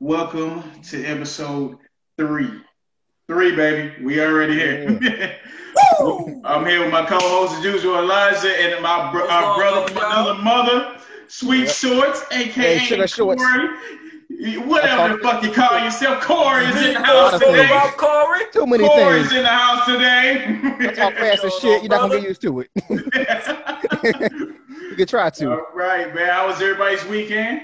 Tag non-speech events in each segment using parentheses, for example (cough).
welcome to episode three. Three, baby. We already here. (laughs) I'm here with my co-host, as usual, Elijah, and my bro- our brother from another mother, Sweet Yep. Shorts, aka Hey, Sugar Shorts. Corey. Whatever the fuck you call yourself, Corey is in the house boss today. about Corey? Too many Corey's things. in the house today. I talk fast as shit. You're not gonna get used to it. (laughs) (laughs) you can try to. All right, man. How was everybody's weekend?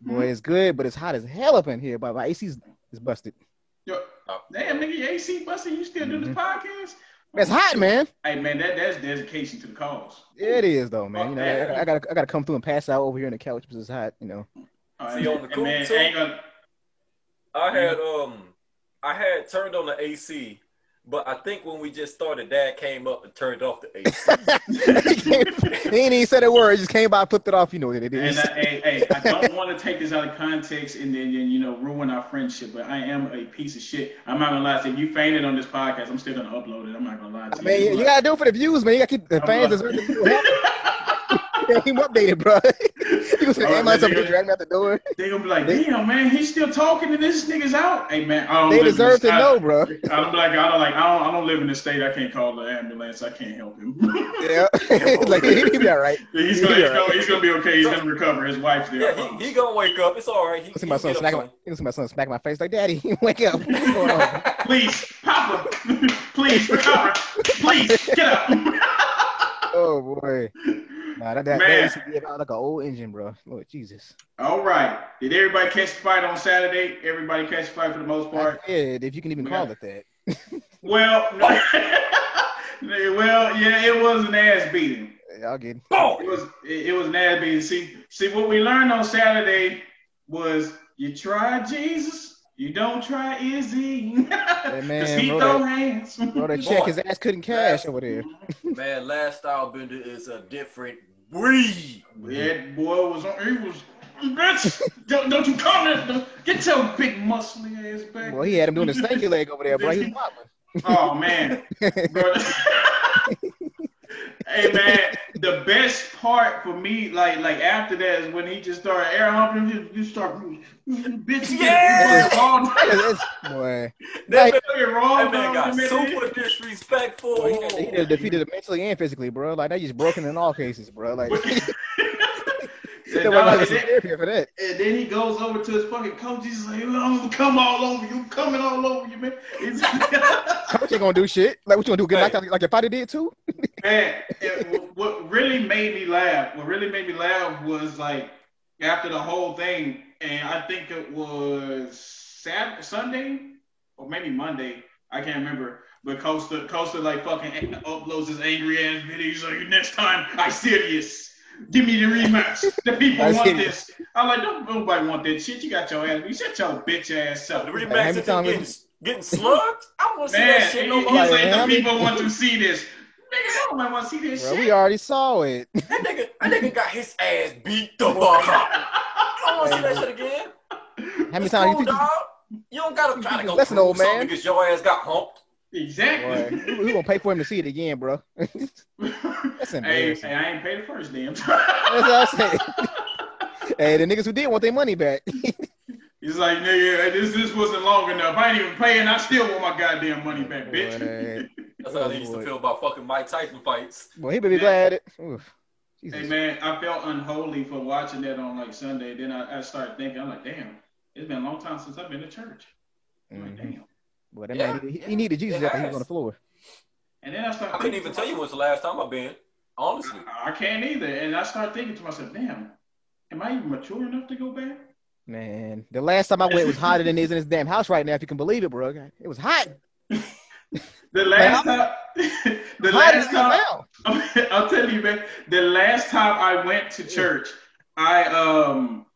Boy, it's good, but it's hot as hell up in here. But my AC's is busted. Yo, damn, nigga, your AC busted. You still do this Mhm. podcast? It's hot, man. Hey, man, that that's dedication to the cause. It is though, man. You know, Okay. I, I gotta I gotta come through and pass out over here on the couch because it's hot. You know. All See, on the and cool, man, too? ain't gonna, I had um I had turned on the AC, but I think when we just started, Dad came up and turned off the AC. (laughs) he ain't even said a word. He just came by, flipped it off. You know what it is. and. I, hey, hey, I don't (laughs) want to take this out of context and then you know ruin our friendship, but I am a piece of shit. I'm not gonna lie. If you fainted on this podcast, I'm still gonna upload it. I'm not gonna lie to you. Man, you, you gotta do it for the views, man. You gotta keep the I'm fans (laughs) like- deserve to him updated, bro. (laughs) you gonna say, Oh, "Damn, I man, drag me out the door." they gonna be like, They- damn, man, he's still talking and this nigga's out. Hey, man, I don't They live in deserve this- to I- know, bro. I'm like, I don't like, I don't, I don't live in this state. I can't call the ambulance. I can't help him. (laughs) Yeah, (laughs) like he, he be all right. he's gonna, be he's all gonna, he's gonna be okay. He's gonna recover. His wife's there. Yeah, he, he gonna wake up. It's all right. He, I see my son get up smacking my, see my son smacking my face like, "Daddy, wake up! What's going on?" Please, Papa, please recover. Please get up. Oh boy, nah, that that, that Man. used to be about like an old engine, bro. Lord Jesus. All right. Did everybody catch the fight on Saturday? Everybody catch the fight for the most I part. did, if you can even We call got- it that. (laughs) Well, no. (laughs) well, yeah, it was an ass beating. Y'all get It It was it, it was an ass beating. See, see what we learned on Saturday was you try Jesus, you don't try Izzy. (laughs) man, Cause he bro, throw that- hands. bro, that check his ass couldn't cash over there. Man, Last Stylebender is a different breed. That boy was on. He was. Bitch, (laughs) don't, don't you come in. Get your big muscly ass back. Well, he had him doing the stanky leg over there, bro. He was wobbling. Oh man, (laughs) bro. (laughs) hey man, the best part for me, like like after that, is when he just started air humping. You, you start, bitch. Yeah! You wrong. It's- it's- boy, That Like- man, wrong. that man got super disrespectful. Well, he, he defeated him mentally and physically, bro. Like that just broken in all cases, bro. Like (laughs) And, then, for that. and then he goes over to his fucking coach. He's like, oh, "I'm gonna come all over you. I'm coming all over you, man." (laughs) Coach ain't gonna do shit. Like what you gonna do? Get knocked out like your fighter did too? (laughs) Man, it, what really made me laugh, what really made me laugh was like after the whole thing, and I think it was Saturday, Sunday or maybe Monday, I can't remember. But Costa, Costa like fucking uploads his angry ass video. He's like, next time I serious. Give me the rematch. The people I want serious. this. I'm like, don't nobody want that shit. You got your ass. You shut your bitch ass up. The rematch is time getting, it's- getting slugged. I don't want to see Man, that shit no he- he's more. like, the people want to see this. Nigga, nobody want to see this Bro, shit. we already saw it. That nigga, that nigga got his ass beat the fuck up. I don't want to see that shit again. How many times cool, you think? dog. You don't gotta try to go Listen, prove old man. because your ass got humped. Exactly. Boy, we we gonna pay for him to see it again, bro. (laughs) That's hey, embarrassing. hey, I ain't paid the first damn That's what I say. hey, the niggas who did want their money back. (laughs) He's like, nigga, this this wasn't long enough. I ain't even paying. I still want my goddamn money back, bitch. Boy. (laughs) That's how they used to feel about fucking Mike Tyson fights. Well, he better be glad. It, oof. Jesus. hey man, I felt unholy for watching that on like Sunday. Then I, I started thinking, I'm like, damn, it's been a long time since I've been to church. I'm like, Mhm. damn. Boy, that Yeah. man, he, he needed Jesus after he was on the floor. And then I started. I couldn't even tell you myself- when's the last time I've been. Honestly. I, I can't either. And I started thinking to myself, damn, am I even mature enough to go back? Man, the last time I went was hotter than it is in this damn house right now. If you can believe it, bro. It was hot. (laughs) The last time, (laughs) the last as it is time, now. (laughs) I'll tell you, man. The last time I went to church, I um,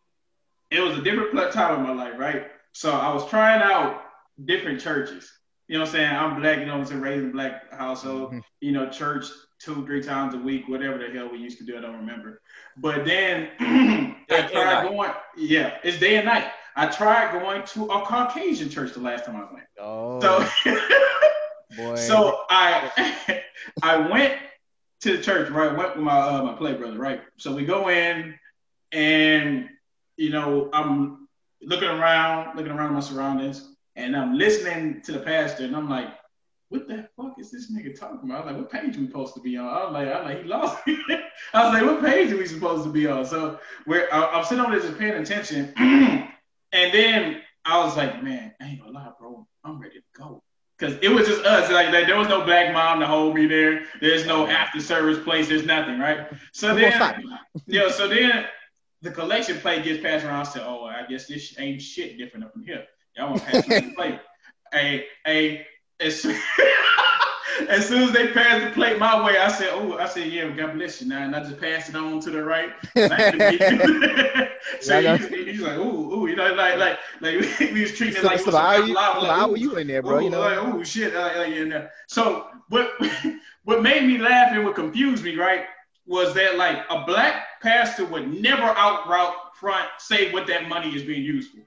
it was a different pl- time in my life, right? So I was trying out different churches. You know what I'm saying? I'm black, you know what I'm saying? Raised in a black household. Mhm. You know, church two, three times a week, whatever the hell we used to do. I don't remember. But then (clears throat) I tried going. Yeah, it's day and night. I tried going to a Caucasian church the last time I went. Oh, So. (laughs) boy. So I (laughs) I went to the church, right? Went with my uh, my play brother, right? So we go in, and you know, I'm looking around, looking around my surroundings, and I'm listening to the pastor, and I'm like, what the fuck is this nigga talking about? I was like, what page are we supposed to be on? I was like, I was like, he lost me. (laughs) I was like, what page are we supposed to be on? So we're I, am sitting over there just paying attention. (clears throat) and then I was like, man, I ain't gonna lie, bro. I'm ready to go. Cause it was just us. Like, like, there was no black mom to hold me there. There's no after service place. There's nothing, right? So then, you know, so then the collection plate gets passed around. I said, oh, I guess this ain't shit different up from here. Y'all want to pass the plate? Hey, hey, as soon, (laughs) as soon as they passed the plate my way, I said, "Oh, I said, yeah, God bless you." Now, and I just passed it on to the right. (laughs) so (laughs) he, he's like, "Ooh, ooh," you know, like, like, like we was treating it like, so how you, like, you in there, bro? Ooh, you know, like, oh shit, like, like. So what, what made me laugh and what confused me, right, was that like a black pastor would never out front say what that money is being used for.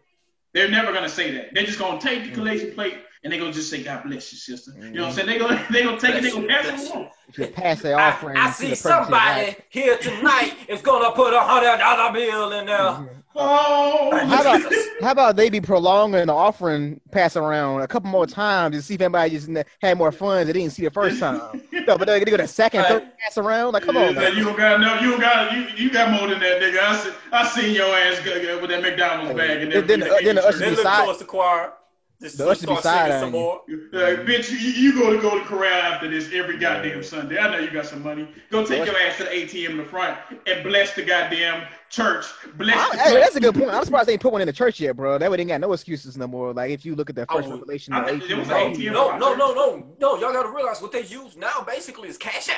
They're never gonna say that. They're just gonna take the collection plate and they're gonna just say, "God bless you, sister." You know what I'm saying? They're gonna (laughs) they gonna take it. they're gonna pass it along. You pass their offering. I, I see somebody here tonight is gonna put a hundred dollar bill in there. Mm-hmm. Oh, how about (laughs) how about they be prolonging the offering pass around a couple more times to see if anybody just had more funds they didn't see the first time. No, but they gotta go the second, third pass around. Like, come yeah, on, man. You don't got no, you don't got you, you got more than that, nigga. I see, I seen your ass with that McDonald's bag and then, then, then, then the usher beside the choir. Just the usher beside some more. Like, bitch, you, you go to go to corral after this every goddamn Sunday. I know you got some money. Go take your ass to the ATM in the front and bless the goddamn church. Bless. I, hey, that's a good point. I'm surprised they ain't put one in the church yet, bro. That way they ain't got no excuses no more. Like if you look at their first oh, revelation, I, the ATM. No, no, no, no, no. Y'all got to realize what they use now basically is Cash App.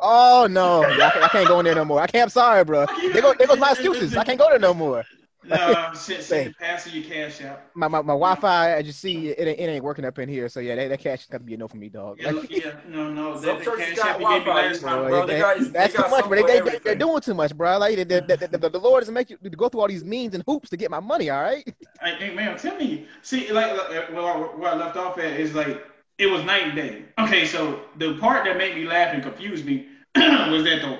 Oh no, I, I, can't go in there no more. I can't. I'm sorry, bro. They go. They goes my (laughs) excuses. I can't go there no more. No, shit, send pass your cash out. My, my, my Wi-Fi, I just see it, it ain't working up in here. So yeah, that, that cash is got to be a no for me, dog. Yeah, yeah no, no. That, the cash app you gave me last time, bro. They got, that's too much, bro. They, they, they're doing too much, bro. Like the, the, the, the, Lord doesn't make you go through all these means and hoops to get my money. All right. (laughs) I, hey man, I'm telling you. See, like, like where, I, where I left off at is like it was night and day. Okay, so the part that made me laugh and confused me (clears throat) was that the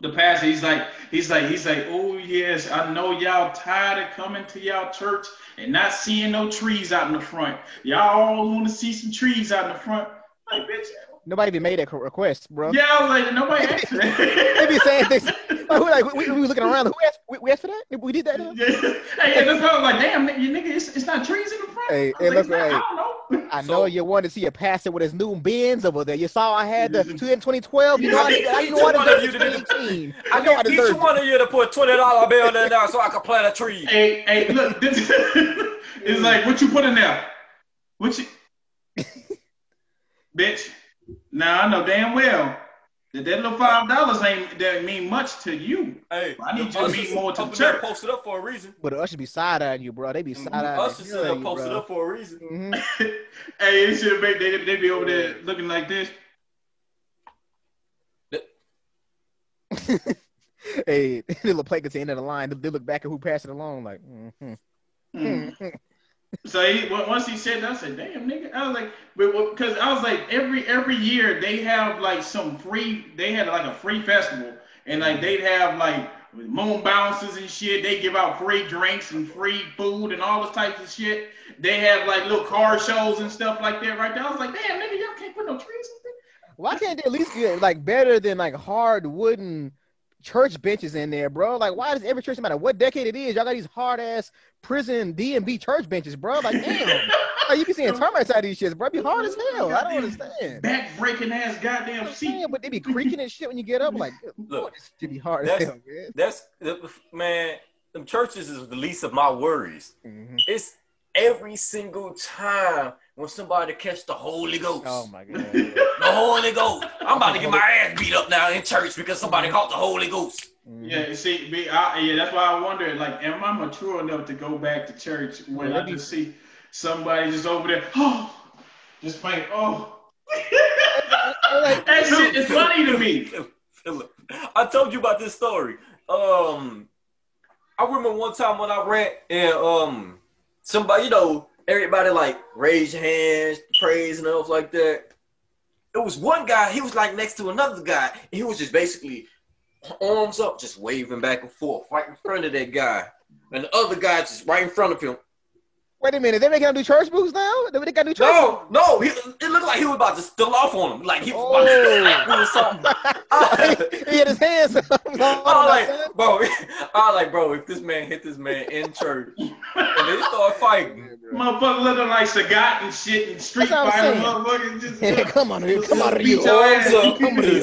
the pastor, he's like, he's like, he's like, oh yes, I know y'all tired of coming to y'all church and not seeing no trees out in the front. Y'all all want to see some trees out in the front. Like, bitch. Nobody even made that request, bro. Yeah, I was like, nobody asked (laughs) they be saying this. (laughs) Like, we, we, we looking around. Who asked? We, we asked for that? We did that. Yeah. Hey, that's why I was like, damn, you nigga, it's, it's not trees in the front. Hey, look, like, hey, I don't know. I know you wanted to see a pastor with his new Benz over there. You saw I had the 2012. You know, I, I, I know I deserve the I know I deserve each one of you to put twenty dollar bill in there so I can plant a tree. (laughs) Hey, hey, look, this is like what you put in there. What you, bitch? Now I know damn well that that little five dollars ain't that mean much to you. Hey, I need you to mean more to the church. Posted up for a reason. But the should be side eyeing you, bro. They be side eyeing. Usher sit posted bro. up for a reason. Mm-hmm. (laughs) hey, they should make they they be over there looking like this. (laughs) hey, (laughs) they look like at the end of the line. They look back at who passed it along, like. Mm-hmm. Mm-hmm. So he, once he said that, I said, "Damn, nigga!" I was like, "But because I was like, every every year they have like some free. They had like a free festival, and like mm-hmm. they'd have like moon bounces and shit. They give out free drinks and free food and all this types of shit. They have like little car shows and stuff like that right there. I was like, "Damn, nigga, y'all can't put no trees. Why can't they at least get like better than like hard wooden? Church benches in there, bro. Like, why does every church, no matter what decade it is, y'all got these hard ass prison D and B church benches, bro? Like, damn, (laughs) like, you be seeing termites out of these shits, bro. It be hard as hell. I don't understand. Back breaking ass goddamn seat. but they be creaking and shit when you get up. Like, (laughs) look, this should be hard that's, as hell, man. That's man. Them churches is the least of my worries. Mm-hmm. It's every single time when somebody to catch the Holy Ghost. Oh my god. the Holy Ghost. I'm about to get my ass beat up now in church because somebody caught the Holy Ghost. Mm-hmm. Yeah, see, me, I, yeah, that's why I wonder, like, am I mature enough to go back to church when yeah, I just see somebody just over there, oh, (gasps) just playing, oh. (laughs) that shit is funny to me. Philip, (laughs) I told you about this story. Um, I remember one time when I ran and um somebody, you know, everybody like raise hands, praise and stuff like that. It was one guy, he was like next to another guy, and he was just basically arms up, just waving back and forth right in front of that guy. And the other guy just right in front of him. Wait a minute, they making him do church moves now? They they got to do church No, no, he, it looked like he was about to steal off on him. Like he was about to Oh. (laughs) do something. (laughs) he had his hands. (laughs) I was like, bro, I was like, bro, if this man hit this man in church and they start fighting, Motherfucker looking like Sagat and shit and Street That's what I'm Fighter. saying. Motherfucker just Yeah, come on, here, come on, Beat here. your ass. Up. Come on, here.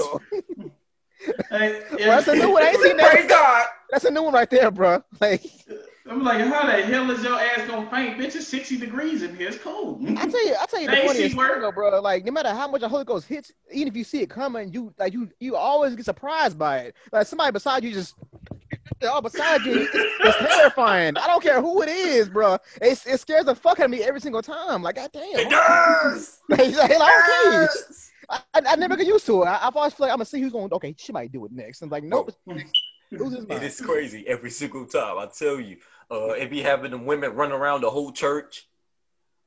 Hey, Well, that's a new one. I ain't seen praise that. God. That's a new one right there, bro. Like, I'm like, how the hell is your ass gonna faint? Bitch, it's 60 degrees in here. It's cold. I tell you, I tell you the Hey, funniest thing, though, bro. Like, no matter how much a Holy Ghost hits, even if you see it coming, you like you you always get surprised by it. Like somebody beside you just. They're all beside you. It's, it's terrifying. I don't care who it is, bro. It, it scares the fuck out of me every single time. Like, goddamn. It goddamn. does. (laughs) Like, like, okay. Yes. I, I, I never get used to it. I, I've always feel like I'm gonna see who's going. Okay, she might do it next. I'm like, nope. Oh. Who's this It man? is crazy every single time. I tell you, uh, it be having the women run around the whole church.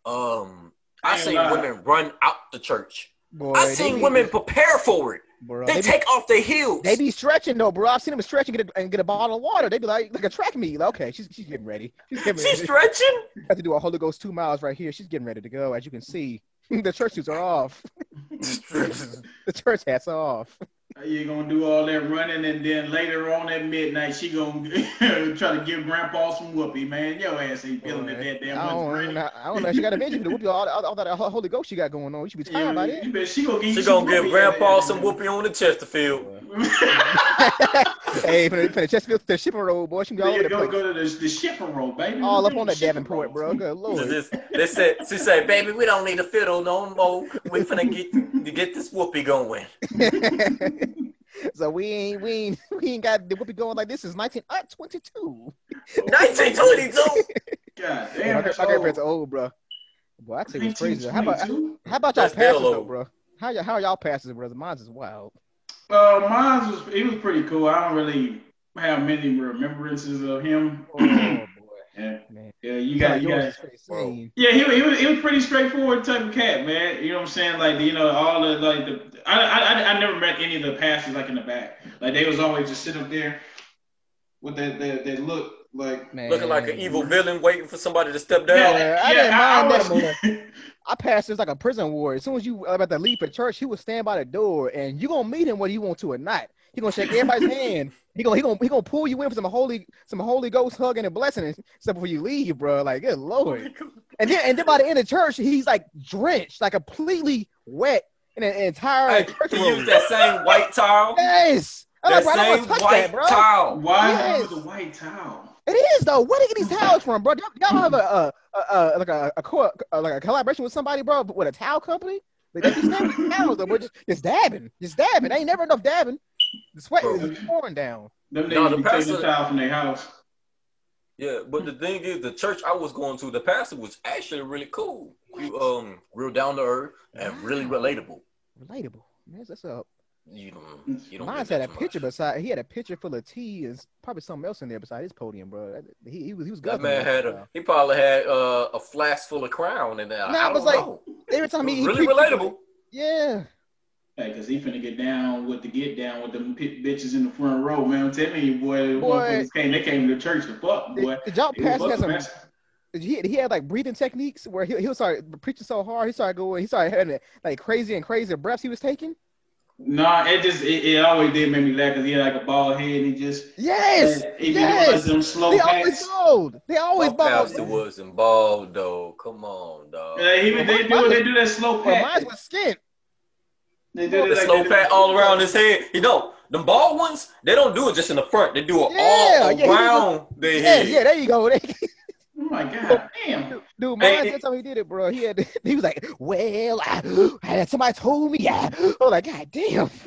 Um, I Ain't seen lie. women run out the church. Boy, I they seen be- women (laughs) prepare for it. Bro, They they, be, take off their heels. they be stretching though, bro. I've seen them stretch and get a, and get a bottle of water. They be like, like a track meet. Like, okay, she's she's getting ready. She's getting She's ready. stretching. (laughs) Got to do a Holy Ghost two miles right here. She's getting ready to go. As you can see, (laughs) the church suits are off. The church hats are off. You gonna do all that running, and then later on at midnight, she gonna (laughs) try to give Grandpa some whoopee, man. Your ass ain't feeling it that damn I much. don't, Granny. I don't know. She got a vision to whoop you all, all, all that Holy Ghost she got going on. You should be tired by Yeah, that. you bet she gonna give you She some gonna give whoopee Grandpa at some that. whooping on the Chesterfield. (laughs) hey, from the, from the Chesterfield to the shipping road, boy, she can be all over the go, place. go to the, the shipping roll, baby. All up on that Davenport, roll. bro. Good (laughs) So lord. this, they said, she said, baby, we don't need a fiddle no more. We finna get to get this whoopee going. (laughs) so we ain't we ain't (laughs) we ain't got the whoopee going like this is 1922. 1922. (laughs) God Yeah, damn, my, that's my grandparents old. are old, bro. Boy, I tell it's crazy. How about 1922? how about y'all That's hell passes though, bro? How y'all how are y'all passes, brother? Mine's is wild. Uh, mine was he was pretty cool. I don't really have many remembrances of him. Oh (clears throat) boy, Yeah, man. yeah, you got like you got. is pretty sane. Yeah, he, he was he was pretty straightforward type of cat, man. You know what I'm saying? Like you know all the like the I I I, I never met any of the pastors like in the back. Like they was always just sitting up there with that that, that look like. Man. Looking like an evil villain waiting for somebody to step down. Yeah, I didn't mind that was- (laughs) I passed this like a prison ward. As soon as you about to leave for church, he would stand by the door, and you gonna meet him whether you want to or not. He gonna shake everybody's hand. He gonna he gonna he gonna pull you in for some holy some Holy Ghost hug and a blessing and stuff before you leave, bro. Like good lord. And then and then by the end of church, he's like drenched, like completely wet in an entire Hey, church he robe. used that same white towel. Yes. That like, bro, I don't same wanna touch white that, bro. towel. Why Yes. with the white towel? It is though. Where they get these towels from, bro? Y'all, y'all have a, a, a, a like a, a, co- uh, like a collaboration with somebody, bro, with a towel company. Like, they be snapping these towels, though, bro. Just, just dabbing, just dabbing. Ain't never enough dabbing. The sweat Bro. is pouring down. Them No, niggas the be taking pastor- the towel from their house. Yeah, but the thing is, the church I was going to, the pastor was actually really cool. You um, real down to earth and really relatable. Relatable. Man, that's up. You don't, you don't. Mine had that a too picture much. beside. He had a picture full of tea and probably something else in there beside his podium, bro. He, he was he was good. That guzzling man had a. He probably had uh, a flask full of crown in there. Nah, I it was don't like- know. Every time he, he really preached- relatable. Yeah. Hey, cause he finna get down with the get down with them pit bitches in the front row, man. I'm telling you, boy, the Boy. came. They came to church to fuck, boy. Did, did y'all pass fucking some? He, he had like breathing techniques where he he started preaching so hard. He started going. He started having like crazy and crazy breaths he was taking. Nah, it just it, it always did make me laugh because he had like a bald head. And he just Yes. he be yes. them slow They always bald. They always My bald. pastor was involved though. Come on, dog. Uh, he, Well, they mine- do they do that slow But pat. mine was skint. They do the it like slow pat all around his head. You know, the bald ones, they don't do it just in the front. They do it Yeah, all yeah, he was- around their Yeah, head. yeah. There you go. (laughs) Oh my god, damn. Dude, Hey, mine, it- that's how he did it, bro. He had. (laughs) He was like, "Well, I, I- somebody told me." Yeah. I was like, "God damn." (laughs)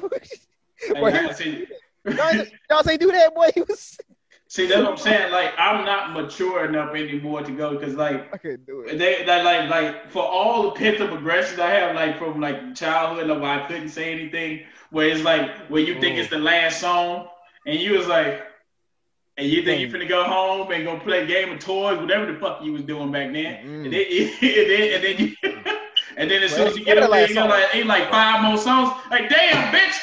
Hey, Boy, he I- was- see, y'all, y'all say do that, boy. He was. See, that's what I'm saying. Like, I'm not mature enough anymore to go because, like, I couldn't do it. they that like like for all the pent up aggressions I have, like from like childhood, like I couldn't say anything, where it's like where you think it's the last song, and you was like, and you think you're finna go home and go play a game of toys, whatever the fuck you was doing back then, Mm. and then (laughs) and then and then, you, and then as soon as you get up there, last you got like ain't like five more songs. Like, damn, bitch,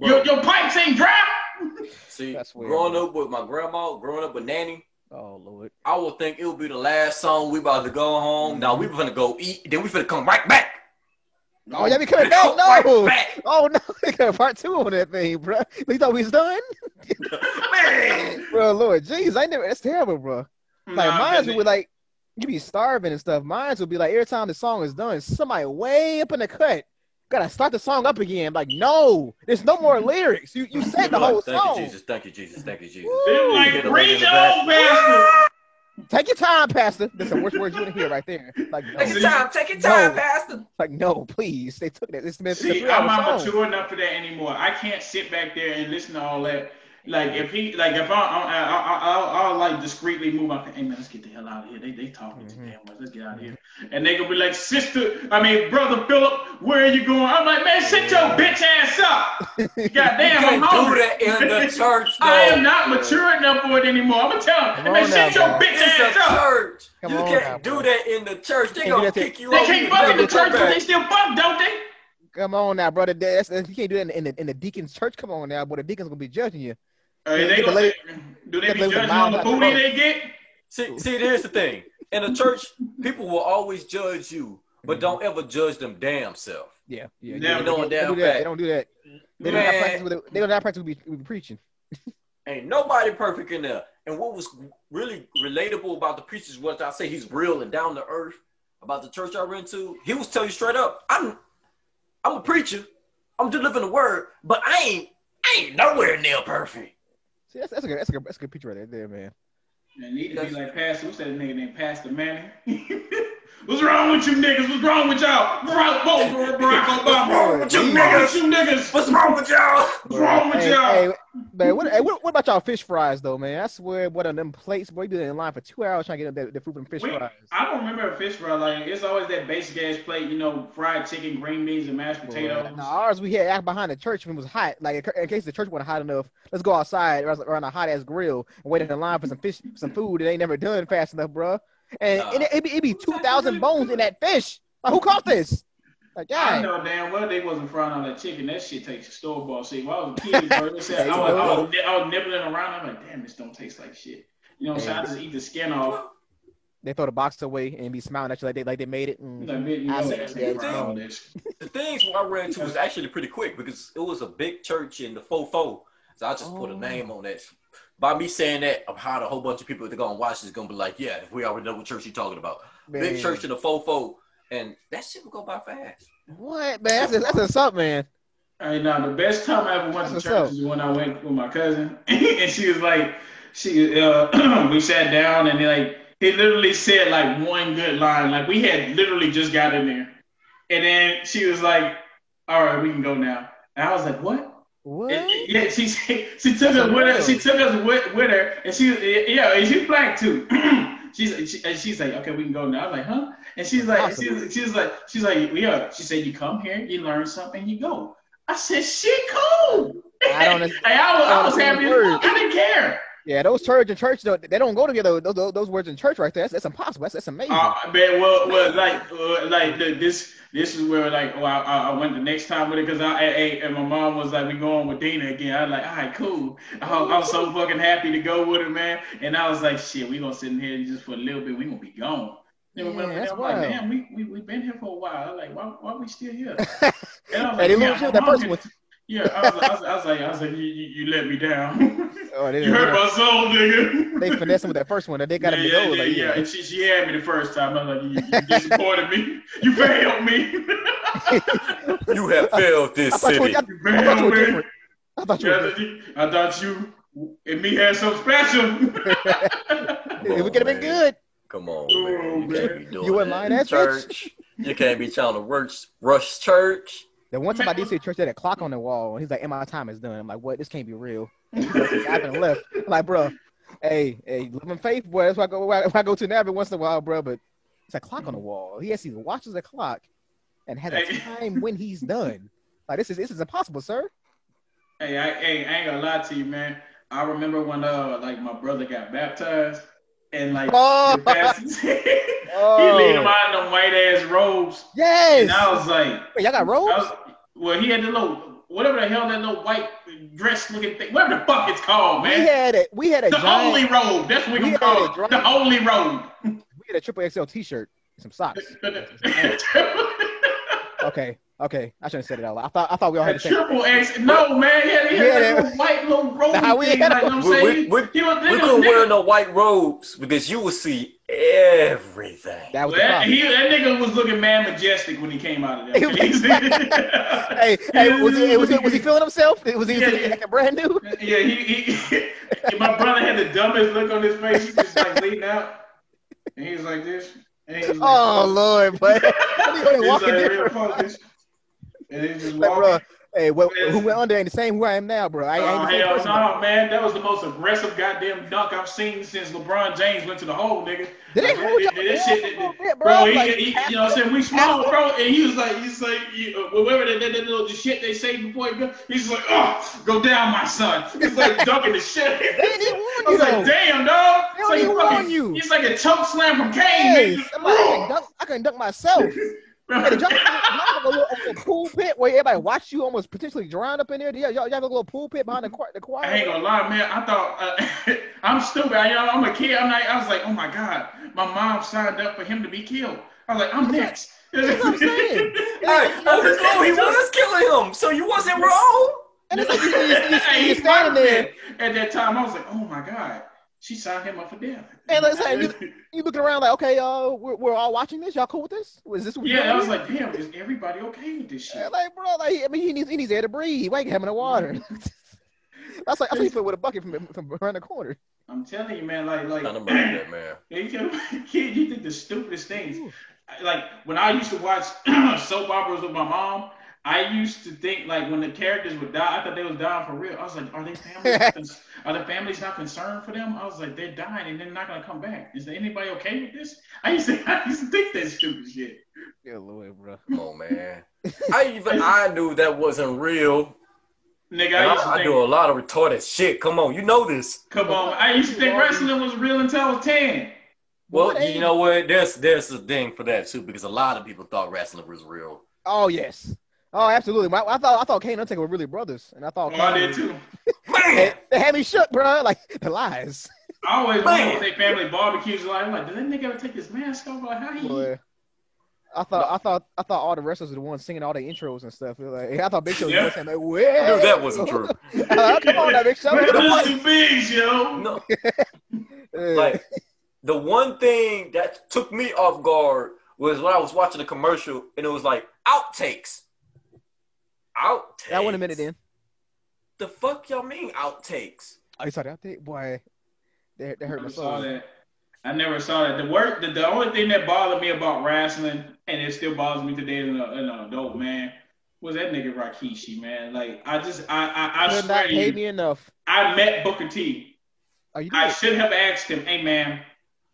your your pipes ain't dry. (laughs) See, That's weird, growing up with my grandma, growing up with Nanny, Oh Lord. I would think it would be the last song we about to go home. Now Mm-hmm. we finna go eat, then we finna come right back. Oh, y'all be coming back? No. right. Oh no, (laughs) they got part two on that thing, bro. You thought we was done, (laughs) (laughs) Man. bro? Lord, jeez, I never. That's terrible, bro. Like Nah, mine would like you be starving and stuff. Mine would be like every time the song is done, somebody way up in the cut gotta start the song up again. Like no, there's no more lyrics. You you (laughs) said the whole song. Thank song. you, Jesus. Thank you, Jesus. Thank you, Jesus. They're You like, get a lady read your back. own. Take your time, Pastor. That's the worst words you want to hear right there. Like no, Take your time. Take your time, No. Pastor. like no, please. They took that. It's been it's a See, I'm not mature enough for that anymore. I can't sit back there and listen to all that. Like if he, like if I, I, I, I I'll, I'll like discreetly move out. Hey man, let's get the hell out of here. They, they talking too Mhm. damn much. Let's get out of here. And they gonna be like, sister, I mean, brother Philip, where are you going? I'm like, man, sit your bitch ass up. (laughs) You Goddamn, I'm can't do that in the (laughs) church, though. I am not mature enough for it anymore. I'm gonna tell Come them, man, on sit now, your bro. bitch It's a ass up. church. You on can't now, do that in the church. They gonna kick you out. They out. can't You fuck in the church, come but they still fuck, don't they? Come on now, brother. That's, that's, you can't do that in, in, the, in the deacon's church. Come on now, boy. The deacon's gonna be judging you. Hey, Get they the gonna, do they get be the lady with judging on the mouth booty they get? See, see, here's the thing. In a church, people will always judge you, but mm-hmm. don't ever judge them damn self. Yeah, yeah. Never. They, don't, they don't do that. They don't do that. They don't have practice with it. They don't have practice with, with preaching. (laughs) Ain't nobody perfect in there. And what was really relatable about the preachers was I say he's real and down to earth about the church I went to. He was telling you straight up, I'm I'm a preacher. I'm delivering the word, but I ain't I ain't nowhere near perfect. See, that's, that's a good. That's a good. That's a good picture right there, man. They need to be like Pastor. What's that nigga named Pastor Manning? (laughs) What's wrong with you niggas? What's wrong with y'all? What's wrong, Barack Obama? What's wrong with you What's wrong with niggas? you niggas? What's wrong with y'all? What's wrong with y'all? Hey, man, what, hey, what, what about y'all fish fries though, man? I swear, what on them plates, boy, you be in line for two hours trying to get that, that food from fish Wait, fries. I don't remember a fish fry. Like it's always that basic ass plate, you know, fried chicken, green beans, and mashed potatoes. Now, ours we had out behind the church when it was hot. Like in case the church wasn't hot enough, let's go outside or or a hot ass grill and wait in the line for some fish, some food that ain't never done fast enough, bro. And Nah. it, it, be, it be two thousand bones in that fish. Like who caught this? Like, I know damn well they wasn't frying on that chicken. That shit takes a store bought. See, when I was a kid, bro, they (laughs) said, I, was, I, was, I was nibbling around. I'm like, damn, this don't taste like shit. You know what I'm saying? I just eat the skin off. they throw the box away and be smiling at you like they like they made it. Mm. Like, you know, I see that's that. frying all this. The things I ran to was actually pretty quick because it was a big church in the fofo. So I just put Oh. a name on that. By me saying that, I've had a whole bunch of people that are gonna watch this gonna be like, yeah, we already know what church you talking about. Big Man. church in the fofo, and that shit will go by fast. What man? That's a, that's a something, man. Hey, now the best time I ever went to What's church up? is when I went with my cousin, (laughs) and she was like, she, uh, (clears throat) we sat down and like he literally said like one good line, like we had literally just got in there, and then she was like, "All right, we can go now." And I was like, "What?" What? And- yeah, she she took That's us with her. She took us with, with her, and she yeah, and she's black too. (clears throat) she's she, and she's like, okay, we can go now. I'm like, huh? And she's like, she's, she's like, she's like, yeah. She said, you come here, you learn something, you go. I said, shit, cool. I don't. (laughs) Hey, I was, I oh, was happy. as understand fuck. I didn't care. Yeah, those church and church, though, they don't go together. Those, those, those words in church right there, that's, that's impossible. That's, that's amazing. Uh, man, well, well, like, uh, like the, this, this is where like, oh, I, I went the next time with it because I, I, and my mom was like, we going with Dina again. I was like, all right, cool. I, was so fucking happy to go with her, man. And I was like, shit, we gonna sit in here just for a little bit. We gonna be gone. Yeah, that's I'm like, damn, we we we been here for a while. I'm like, why why we still here? (laughs) And I was like, yeah, that first one. Yeah, I was, I was, I was like, I was like, you, you, you let me down. Oh, they, (laughs) you hurt my soul, nigga. they finessing with that first one. They got him yeah, to yeah, go. yeah, like, yeah. And she, she had me the first time. I was like, you, you disappointed me. You failed me. (laughs) (laughs) You have failed I this thought you city. I, You I thought you were me. I thought you were Yeah. I thought you and me had something special. It would have been good. Come on, Oh, man. You can't be man. doing You wouldn't that lie, in that bitch? church. You can't be trying to rush, rush church. The one time I did see a church that had a clock on the wall, and he's like, "And my time is done." I'm like, "What? This can't be real." (laughs) He I've been left. I'm like, bro, hey, hey, living faith, boy. That's why I go. I go to now every once in a while, bro. But it's a clock on the wall. He actually watches the clock and has a time when he's done. Like this is this is impossible, sir. hey, I, hey, I ain't gonna lie to you, man. I remember when uh like my brother got baptized and like Oh, the (laughs) (laughs) he oh. lead him out in them white ass robes. yes. And I was like, Wait, y'all got robes? Well, he had the little whatever the hell that little white dress looking thing, whatever the fuck it's called, man. We had it. We had a The giant. holy robe. That's what we we call it. The holy robe. (laughs) We had a triple XL T-shirt, some socks. (laughs) Okay, okay. I shouldn't have said it out loud. I thought I thought we all had A the same. triple X. No, man. He had, he had Yeah, that that- white little robe Nah, we thing. Like, you know what I'm We, we, saying? we, He was, we couldn't wear no white robes because you would see everything. That was the that, he, that nigga was looking mad majestic when he came out of there. (laughs) (laughs) hey, hey, was he, was he was he (laughs) feeling himself? Was he, Yeah, was he yeah. brand new? Yeah, he, he my brother had the dumbest look on his face. He was like leaning out, and he was like this. And he was like, Oh Lord, but he only He's walking like, real different. focused. And he just Like, bro, hey, what, who went under ain't the same who I am now, bro. I, I Oh, ain't the same hell no, man. That was the most aggressive goddamn dunk I've seen since LeBron James went to the hole, nigga. Did they Like, hold that- that shit- that- bit, Bro, he, Like, he, you know what I'm saying? We small, bro. And he was like, he's like, you, uh, whatever that, that, that little the shit they say before he go, he's like, oh, go down, my son. He's like dunking the shit. (laughs) They didn't warn I you was like, though. damn, dog. They don't like, even fucking- warn you. He's like a choke slam from Kane, Yes, nigga. Like, I dunk, I couldn't dunk myself. (laughs) Hey, y'all, (laughs) y'all have a little, a pool pit where everybody watch you almost potentially drown up in there? Do y'all, y'all, y'all have a little pool pit behind the court? The choir? I ain't gonna lie, man. I thought uh, (laughs) I'm stupid. I, I'm a kid. I'm like, I was like, oh my god, my mom signed up for him to be killed. I was like, I'm next. (laughs) That's what I'm saying. Hey, oh, he was killing him, so you wasn't wrong. And it's like you, you, you, you, Hey, you're standing there, At that time, I was like, oh my god, she signed him up for death. And listen, you looking around like, okay, uh, we're, we're all watching this. Y'all cool with this? Is this what we yeah, I was like, damn, is everybody okay with this Yeah, shit? like, bro, like, I mean, he needs, he needs air to breathe. Why can't have him in the water? (laughs) That's like, I think he put with a bucket from, from around the corner. I'm telling you, man. Like, like, Kind of that (clears throat) man. (laughs) kid, you think the stupidest things. like when I used to watch (clears throat) soap operas with my mom, I used to think like when the characters would die, I thought they was dying for real. I was like, are they (laughs) families? not are the families not concerned for them? I was like, they're dying and they're not gonna come back. Is there anybody okay with this? I used to, (laughs) I used to think that stupid shit. Yeah, Lord, bro. Come on, man. I even (laughs) I knew that wasn't real. Nigga, And I used I, I do a lot of retarded shit. Come on, you know this. come on, I used to think wrestling was real until I was ten. Well, What you know what? There's there's a thing for that too because a lot of people thought wrestling was real. Oh yes. Oh, absolutely. I, I thought I thought Kane and Undertaker were really brothers, and I thought Oh, I Kane- did too. (laughs) Man, They, they had me shook, bro. Like the lies. I always Man. wanted to say family barbecues. Like, I'm like, did that nigga ever take his mask off? Like, how he? Boy. I thought I thought I thought all the wrestlers were the ones singing all the intros and stuff. Like, I thought Big Show was Yeah. the saying, like, I well, knew that wasn't true. (laughs) Uh, come on, now, Big Show. Man, this is big, yo. No, (laughs) like the one thing that took me off guard was when I was watching the commercial and it was like outtakes. Outtakes. that one a minute in. The fuck y'all mean outtakes? Oh, you saw that thing, boy. That, that hurt my never saw soul. that. I never saw that. The work, the, the only thing that bothered me about wrestling, and it still bothers me today as an, an adult man, was that nigga Rikishi, man. Like I just, I, I, I Could swear not to pay you, me enough. I met Booker T. Oh, you I should have asked him, hey man,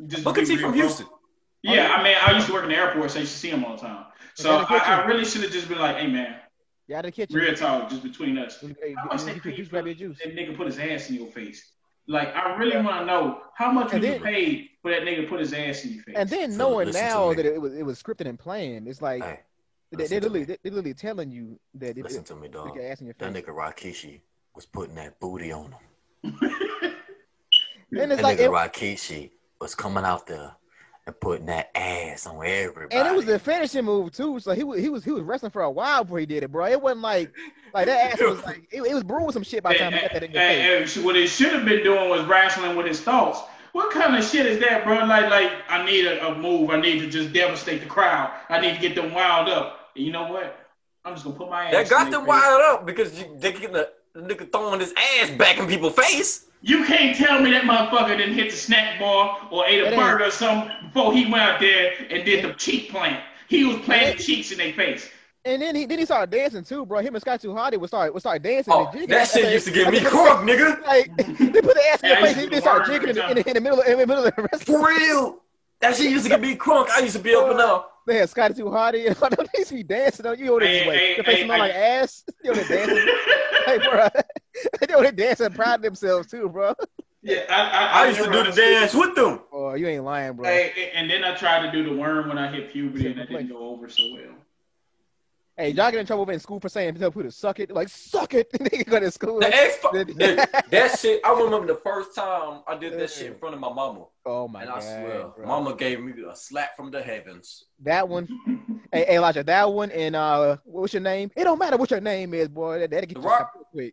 just Booker T from. Houston. Oh, yeah, I mean, I used to work in the airport, so I used to see him all the time. So I, I really should have just been like, hey man, Yeah, out of the kitchen. real talk, just between us. Hey, How much you- they you- paid you for grab your juice. that nigga put his ass in your face? Like, I really want to know how much And was then- paid for that nigga to put his ass in your face. And then So knowing now that it was it was scripted and planned, it's like Hey, they, they're, literally they're literally telling you that it, listen it, to me, put dog. your ass in your That nigga Rikishi was putting that booty on him. (laughs) And it's That like nigga it, Rikishi was coming out there and putting that ass on everybody. and it was the finishing move too. So he was he was he was wrestling for a while before he did it, bro. It wasn't like like that ass was like it, it was brewing some shit by the time he got that in your face. And- and what it should have been doing was wrestling with his thoughts. What kind of shit is that, bro? Like, like I need a, a move. I need to just devastate the crowd. I need to get them wound up. And you know what? I'm just gonna put my ass. that got their them face. wired up because you, they getting the, the nigga throwing his ass back in people's face. You can't tell me that motherfucker didn't hit the snack bar or ate a That ain't- burger or something before he went out there and did the cheek plant. He was planting cheeks in their face. And then he then he started dancing too, bro. Him and Scotty 2 Hotty would start would start dancing. Oh, and jigging. that shit After- used to get me after- crunk, nigga. Like (laughs) they put the ass in Yeah, your face, to and do they start hard jigging in, the- in, the- in the middle of, in the middle of the rest. For real. That shit used to get me crunk. I used to be up and out. They had Scotty 2 Hotty, and all them used to be dancing on you. Over there, Hey, just like, hey, your face hey, smell like hey. ass. (laughs) You know they dancing. (laughs) hey, bro. (laughs) they know they dancing, proud of themselves too, bro. yeah, I, I, I used to do the never dance with them. Oh, you ain't lying, bro. Hey, and then I tried to do the worm when I hit puberty, and that didn't go over so well. Hey, y'all get in trouble in school for saying tell people to suck it. Like suck it. (laughs) they go to school. The Like, X (laughs) that shit. I remember the first time I did that shit in front of my mama, oh my and god. I swear, bro. mama gave me a slap from the heavens. That one. (laughs) Hey, hey, Elijah, that one and uh, what's your name? It don't matter what your name is, boy. That, that'll get The you Rock. shot real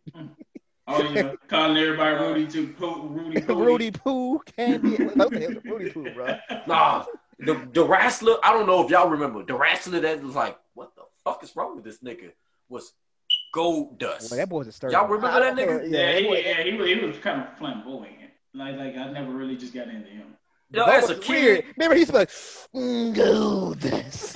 Oh yeah, calling everybody Rudy to Poo, Rudy quick. Roody Poo, Candy. What the hell is Roody Poo, bro? Nah, the the wrestler. I don't know if y'all remember the wrestler that was like, "What the fuck is wrong with this nigga?" Was Goldust. Well, that boy's a stir. Y'all remember that nigga? Yeah, that he, boy- yeah, he was, he was kind of flamboyant. Like, like I never really just got into him. Yo, That as a was kid, weird. Remember, he's like, mm, gold. Dust.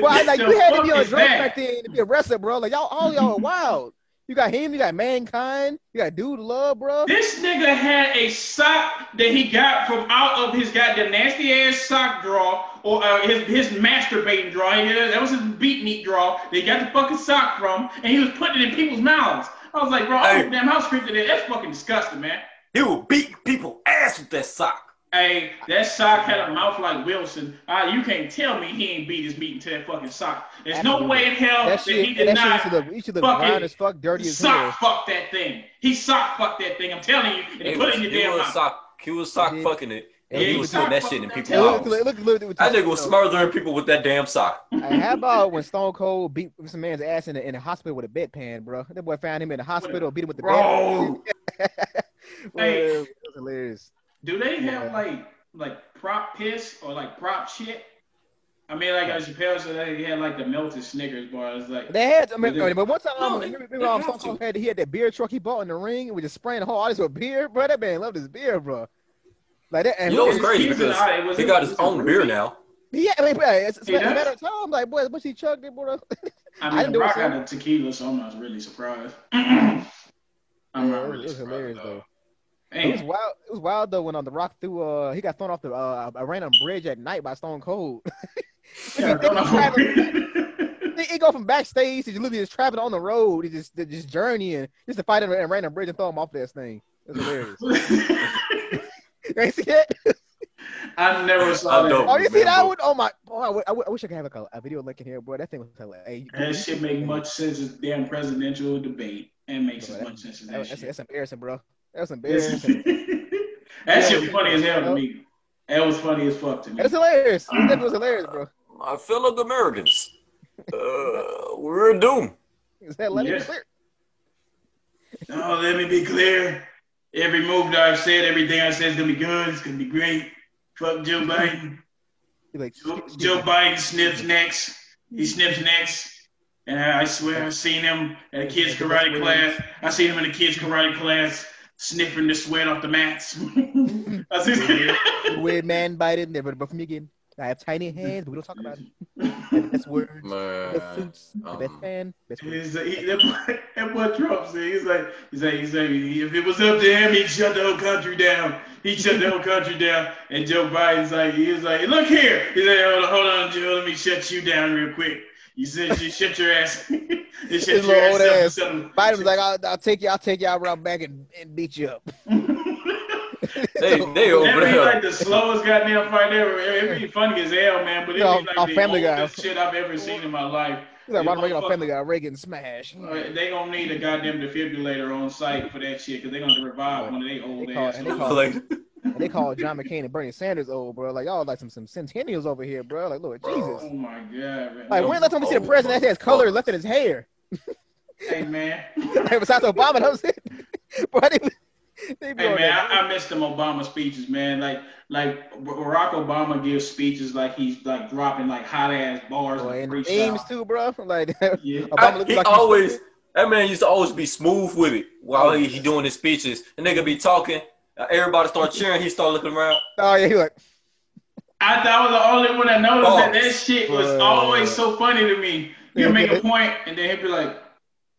well, (laughs) like (laughs) you had to be on drugs back then to be a wrestler, bro. Like y'all, all y'all are wild. You got him, you got mankind, you got dude love, bro. This nigga had a sock that he got from out of his goddamn nasty ass sock drawer or uh, his his masturbating drawer. He had- That was his beat meat drawer. They got the fucking sock from, and he was putting it in people's mouths. I was like, bro, Hey. oh, damn, how scripted is That's fucking disgusting, man. he would beat people ass with that sock. Hey, that sock had a mouth like Wilson. Uh, you can't tell me he ain't beat his meat into that fucking sock. There's no way in hell That that, shit, he did that not shit used to look, used to look fucking as fuck, dirty as sock hell. fuck that thing. He sock fucked that thing. I'm telling you. And he He put was, it in your he damn was mouth. sock. He was sock He fucking it, and Yeah, he he was was doing that shit in people's Look, mouths. look, look, look, look, That nigga was smothering people with that damn sock. Hey, how about when Stone Cold beat some man's ass in the, in the hospital with a bedpan, bro? That boy found him in the hospital, beat him with the Bro, bed. (laughs) Hey. Well, it was hilarious. Do they Yeah. have like like prop piss or like prop shit? I mean, like as Chappelle said, they had like the melted Snickers bars. Like, They had, I mean, They- but one time, No, remember, they- remember, they um, have Stone Cold to. had he had that beer truck he bought in the ring and we just spraying the whole audience with beer, bro. That man loved his beer, bro. Like that, and You know what's crazy because eye- was he got his own beer Ruby? now. Yeah, I mean, bro, it's, it's, He it's a matter of time. Like, boy, once he chugged it, bro. (laughs) I I mean, didn't the do it, got the tequila, so I'm not really surprised. (clears throat) I'm not really it was surprised. hilarious, though. Though. It was wild. It was wild though when on the Rock threw. Uh, he got thrown off the uh, a random bridge at night by Stone Cold. (laughs) Yeah, He- don't know. he, he go from backstage to just literally just traveling on the road, he just just journeying just to fight him and random bridge and throw him off this thing. It hilarious. (laughs) (laughs) you ain't see that? I never saw I that. Oh, you see that remember. one? Oh my! Oh, I, w- I, w- I wish I could have a, a video link in here, bro. That thing was hilarious. Hey, That shit make much sense as damn presidential debate. And makes Bro, as that- much sense as That, that was- that's, shit. that's embarrassing, bro. That was That's- embarrassing. (laughs) that shit was funny as hell to me. That was funny as fuck to me. It was hilarious. That was hilarious, bro. My fellow Americans, uh, we're doomed. Is that let me Yeah. clear? Oh, let me be clear. Every move that I've said, everything I said is gonna be good. It's gonna be great. Fuck Joe (laughs) Biden. Like, Joe, Joe Biden sniffs necks. He sniffs necks. And I swear I seen him at a kids karate class. I seen him in a kids karate class sniffing the sweat off the mats. (laughs) (laughs) I seen (laughs) weird man Biden, never but from me again. I have tiny hands, but we don't talk about it. Best words, best Man, suits, the best um, fan, best words. He's like, he, that, boy, that boy Trump said, he's like, he's like, he's like, if it was up to him, he'd shut the whole country down. He'd shut the whole country down. And Joe Biden's like, he was like, look here. He's like, hold on, hold on, Joe, let me shut you down real quick. You said you shut your ass. (laughs) you shut His your little ass old ass. Something. Biden was like, I'll, I'll take you, I'll take you out around back and, and beat you up. (laughs) they they That'd be over there. like the slowest goddamn fight ever. It'd be funny as hell, man. But it'd No, be like on the Family Guy. oldest shit I've ever seen in my life. He's like Yeah, Ronald Reagan on motherfucker. Family Guy, Reagan smash. Uh, They gonna need a goddamn defibrillator on site for that shit because they're gonna revive one of their old They call- ass. they call- like, And they call John McCain and Bernie Sanders old, bro. Like y'all like some some centennials over here, bro. Like Lord Bro. Jesus. Oh my god, man. Like when last time we see the oh. president that has color left in his hair? Hey man, (laughs) like besides Obama, that was it. (laughs) bro, they, they hey man, that. I, I miss them Obama speeches, man. Like like Barack Obama gives speeches like he's like dropping like hot ass bars Boy, like and freestyle. memes too, bro. (laughs) Like Yeah. Obama I, looked he like always that man used to always be smooth with it while oh, he, he doing his speeches. The nigga be talking, everybody start cheering. He start looking around. Oh yeah, he like I thought I was the only one that noticed that that shit was Bro. always so funny to me. He'll make a point and then he'll be like,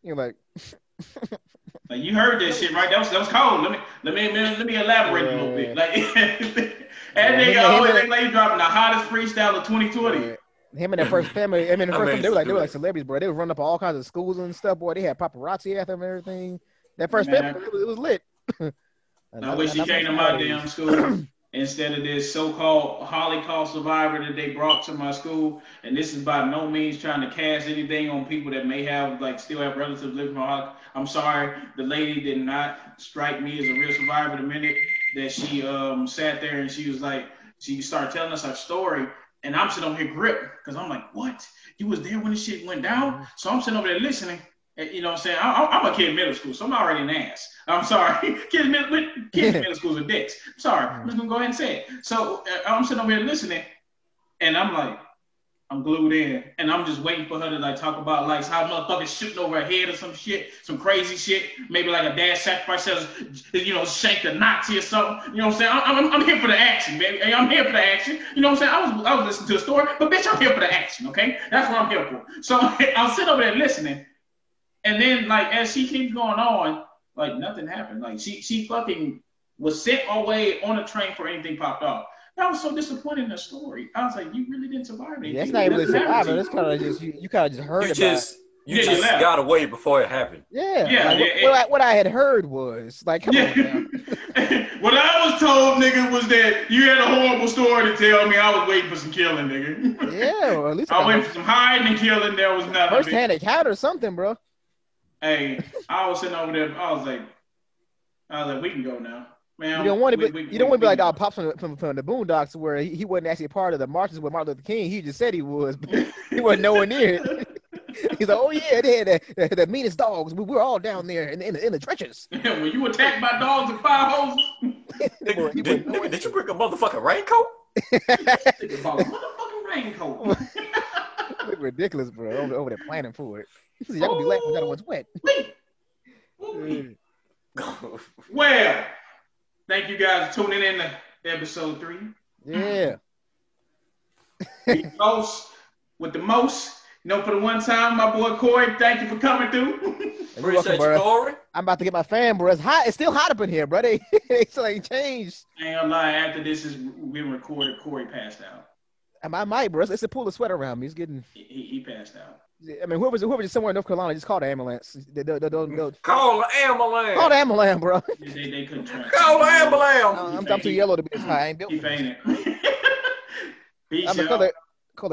he like (laughs) like you heard that shit, right? That was that was cold. Let me let me let me elaborate a little bit. Like (laughs) that Yeah, nigga him- always him- act like he dropping the hottest freestyle of 2020. uh, him and that first family. I mean, the I first mean, family, they were like they were like (laughs) celebrities, bro. They would running up all kinds of schools and stuff, boy. They had paparazzi after them and everything. That first Man. family, it was, it was lit. And I wish he came to my damn school. (clears throat) instead of this so-called Holocaust survivor that they brought to my school. And this is by no means trying to cast anything on people that may have like still have relatives living from Holocaust. I'm sorry, the lady did not strike me as a real survivor the minute that she um sat there and she was like, she started telling us her story. And I'm sitting over here gripped because I'm like, what? You was there when the shit went down? So I'm sitting over there listening. You know what I'm saying? I, I'm a kid in middle school, so I'm already an ass. I'm sorry. (laughs) kids, in middle, kids in (laughs) middle schools are dicks. I'm sorry. I'm just going to go ahead and say it. So uh, I'm sitting over here listening, and I'm like, I'm glued in, and I'm just waiting for her to like talk about like how motherfuckers shooting over her head or some shit, some crazy shit. Maybe like a dad sacrifice says, you know, shanked a Nazi or something. You know what I'm saying? I'm, I'm, I'm here for the action, baby. Hey, I'm here for the action. You know what I'm saying? I was I was listening to a story, but bitch, I'm here for the action. Okay, that's what I'm here for. So (laughs) I'm sitting over there listening, and then like as she keeps going on, like nothing happened. Like she she fucking was sent away on a train for anything popped off. That was so disappointing in the story. I was like, you really didn't survive it. Yeah, that's not even really surviving. That's kind of just you, you kind of just heard You about. just it. you Yeah, just you left. got away before it happened. Yeah, Yeah, like, yeah, what, what, I, what I had heard was like, come on, now. (laughs) What I was told, nigga, was that you had a horrible story to tell me. I was waiting for some killing, nigga. yeah, or at least (laughs) I was like, waiting for some hiding and killing. There was nothing. first hand encounter or something, bro. Hey, I was sitting over there. I was like, I was like, we can go now, man. You don't want to be, we- you don't we- want to be like can our pops from, from, from the Boondocks, where he, he wasn't actually a part of the marches with Martin Luther King. He just said he was, but (laughs) he wasn't nowhere near it. (laughs) He's like, oh yeah, they had the, the, the meanest dogs. We were all down there in, in, the, in the trenches. go. (laughs) when you attacked by dogs and fire hoses, He Nigga, did, nigga, did you bring a motherfucking raincoat? nigga bought a motherfucking raincoat. Look ridiculous, bro. Over, over there planning for it. He said, y'all gonna be laughing when the other one's wet. Wait. Ooh. (laughs) Well, thank you guys for tuning in to episode three. Yeah. (laughs) The most with the most. You know, for the one time, my boy Corey, thank you for coming through. (laughs) You're welcome, Appreciate you, bro. Corey. I'm about to get my fan, bro. It's hot. It's still hot up in here, bro. They, they still ain't changed. I ain't gonna lie, after this is been recorded, Corey passed out. I might, I might, bro. It's, it's a pool of sweat around me. He's getting. He, he, he passed out. I mean, whoever's whoever's somewhere in North Carolina, just call the ambulance. They, they, they, they'll- they'll- Call the ambulance. call the ambulance, bro. They, they, they couldn't. Call the ambulance. I'm, I'm too yellow to be this high. I ain't built He fainted. (laughs) Peace, I'm a color.